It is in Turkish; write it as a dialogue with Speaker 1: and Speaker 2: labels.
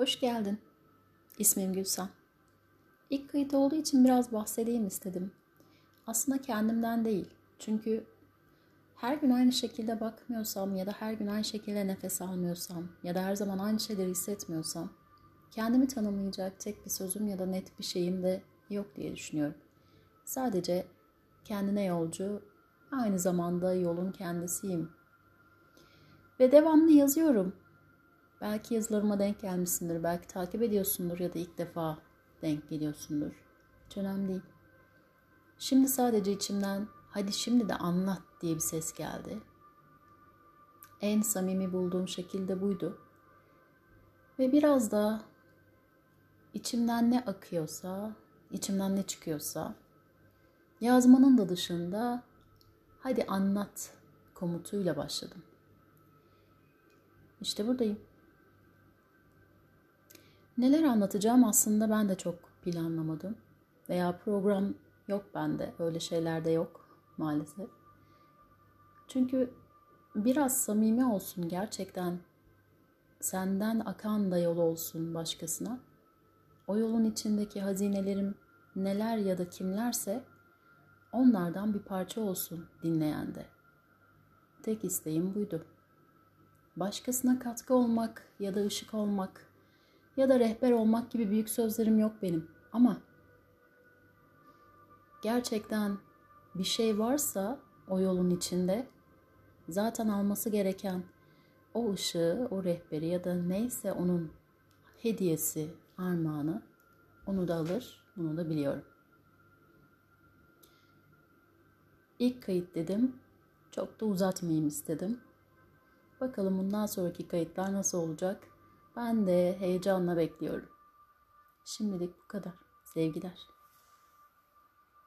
Speaker 1: Hoş geldin. İsmim Gülsen. İlk kayıt olduğu için biraz bahsedeyim istedim. Aslında kendimden değil. Çünkü her gün aynı şekilde bakmıyorsam ya da her gün aynı şekilde nefes almıyorsam ya da her zaman aynı şeyleri hissetmiyorsam kendimi tanımlayacak tek bir sözüm ya da net bir şeyim de yok diye düşünüyorum. Sadece kendine yolcu, aynı zamanda yolun kendisiyim. Ve devamlı yazıyorum. Belki yazılarıma denk gelmişsindir, belki takip ediyorsundur ya da ilk defa denk geliyorsundur. Hiç önemli değil. Şimdi sadece içimden hadi şimdi de anlat diye bir ses geldi. En samimi bulduğum şekilde buydu. Ve biraz da içimden ne akıyorsa, içimden ne çıkıyorsa yazmanın da dışında hadi anlat komutuyla başladım. İşte buradayım. Neler anlatacağım aslında ben de çok planlamadım. Veya program yok bende. Öyle şeyler de yok maalesef. Çünkü biraz samimi olsun gerçekten. Senden akan da yol olsun başkasına. O yolun içindeki hazinelerim neler ya da kimlerse onlardan bir parça olsun dinleyende. Tek isteğim buydu. Başkasına katkı olmak ya da ışık olmak ya da rehber olmak gibi büyük sözlerim yok benim. Ama gerçekten bir şey varsa o yolun içinde zaten alması gereken o ışığı, o rehberi ya da neyse onun hediyesi, armağanı onu da alır, bunu da biliyorum. İlk kayıt dedim. Çok da uzatmayayım istedim. Bakalım bundan sonraki kayıtlar nasıl olacak? Ben de heyecanla bekliyorum. Şimdilik bu kadar. Sevgiler.